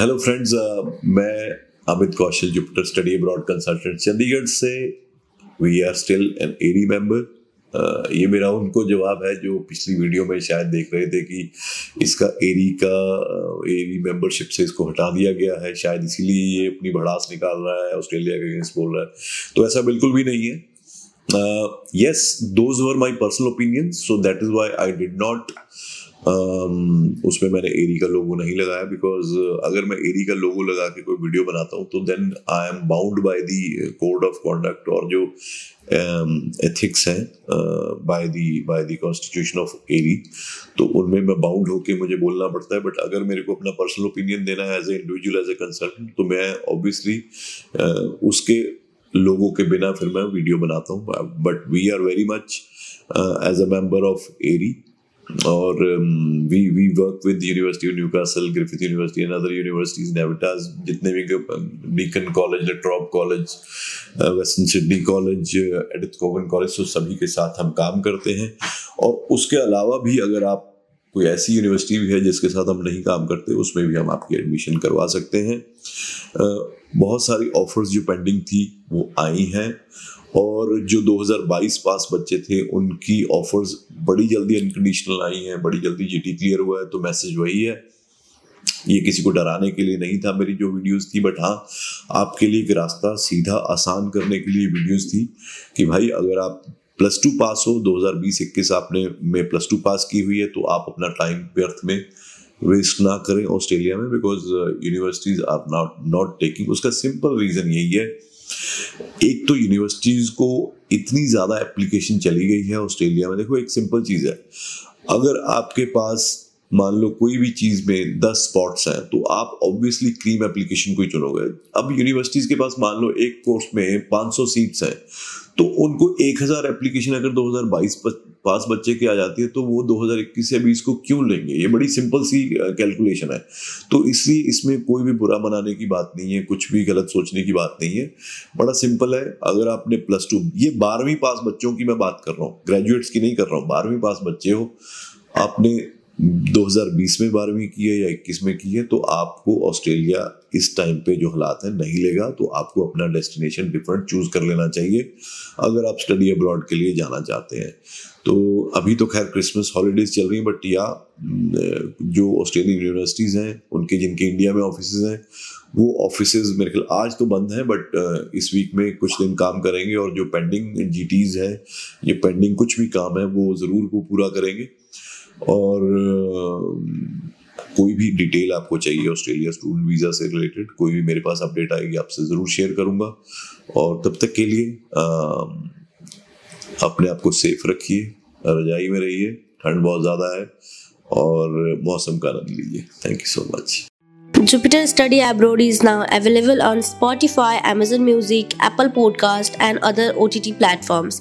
Hello friends मैं Amit Kaushal Jupiter study abroad consultant Chandigarh से. We are still an AAERI member ये मेरा उनको जवाब है जो पिछली वीडियो में शायद देख रहे थे कि इसका एरी का एरी मेंबरशिप से इसको हटा दिया गया है. शायद इसीलिए ये अपनी भड़ास निकाल रहा है ऑस्ट्रेलिया के अगेंस्ट बोल रहा है. तो ऐसा बिल्कुल भी नहीं है. Yes those were my personal opinion so that is why I did not उसमें मैंने एरी का लोगो नहीं लगाया बिकॉज़ अगर मैं एरी का लोगो लगा के कोई वीडियो बनाता हूँ तो then I am bound by the code of conduct और जो एथिक्स um, हैं by the by the constitution of AAERI तो उनमें मैं बाउंड होके मुझे बोलना पड़ता है बट अगर मेरे को अपना पर्सनल ओपिनियन देना है as a individual as a consultant तो मैं ऑब्वियसली uh, उसके लोगों के बिना फिर मैं वीडियो बनाता हूँ but we are very much as a member of AAERI और we we work with university of Newcastle Griffith university and other universities Navitas जितने भी Beacon college La Trobe college Western Sydney college Edith Cowan college तो सभी के साथ हम काम करते हैं। और उसके अलावा भी अगर आप कोई ऐसी यूनिवर्सिटी भी है जिसके साथ हम नहीं काम करते उसमें भी हम आपकी एडमिशन करवा सकते हैं। Uh, बहुत सारी ऑफर्स जो पेंडिंग थी वो आई हैं। और जो 2022 पास बच्चे थे उनकी ऑफर्स बड़ी जल्दी अनकंडीशनल आई है, बड़ी जल्दी जीटी क्लियर हुआ है तो मैसेज वही है। ये किसी को डराने के लिए नहीं था मेरी जो वीडियोस थी बट हाँ आपके लिए एक रास्ता सीधा आसान करने के लिए वीडियोस थी कि भाई अगर आप प्लस टू पास हो 2020-21 आपने में प्लस टू पास की हुई है तो आप अपना टाइम व्यर्थ में वेस्ट ना करें ऑस्ट्रेलिया में because universities are not not taking उसका सिंपल रीज़न यही है एक तो यूनिवर्सिटीज को इतनी ज़्यादा एप्लीकेशन चली गई है ऑस्ट्रेलिया में। देखो, एक सिंपल चीज़ है। अगर आपके पास मान लो कोई भी चीज़ में दस स्पॉट्स हैं तो आप ऑब्वियसली क्रीम एप्लीकेशन को ही चुनोगे। अब यूनिवर्सिटीज के पास मान लो एक कोर्स में 500 सीट्स हैं तो उनको 1000 एप्लीकेशन अगर 2022 पास बच्चे की आ जाती है तो वो 2021 या 20 को क्यों लेंगे? ये बड़ी सिंपल सी कैलकुलेशन है। तो इसलिए इसमें कोई भी बुरा मनाने की बात नहीं है, कुछ भी गलत सोचने की बात नहीं है। बड़ा सिंपल है, अगर आपने प्लस टू ये बारहवीं पास बच्चों की मैं बात कर रहा हूँ ग्रेजुएट्स की नहीं कर रहा हूँ, बारहवीं पास बच्चे हो, आपने 2020 में बारहवीं की है या 21 में की है तो आपको ऑस्ट्रेलिया इस टाइम पे जो हालात हैं, नहीं लेगा तो आपको अपना डेस्टिनेशन डिफरेंट चूज़ कर लेना चाहिए, अगर आप स्टडी अब्रॉड के लिए जाना चाहते हैं। तो अभी तो खैर क्रिसमस हॉलीडेज चल रही हैं बट या जो ऑस्ट्रेलियन यूनिवर्सिटीज़ हैं, उनके जिनके इंडिया में ऑफ़िस हैं, वो ऑफ़िस मेरे ख्याल आज तो बंद हैं बट इस वीक में कुछ दिन काम करेंगे और जो पेंडिंग जीटीज है, ये पेंडिंग कुछ भी काम है, वो ज़रूर वो पूरा करेंगे। और कोई भी डिटेल आपको चाहिए ऑस्ट्रेलिया स्टूडेंट वीज़ा से रिलेटेड कोई भी मेरे पास अपडेट आएगी आपसे ज़रूर शेयर करूँगा। और तब तक के लिए आ, अपने आप को सेफ़ रखिए रजाई में रहिए ठंड बहुत ज़्यादा है और मौसम का आनंद लीजिए। Thank you so much Jupiter Study Abroad is now available on Spotify, Amazon Music, Apple Podcast, and other OTT platforms.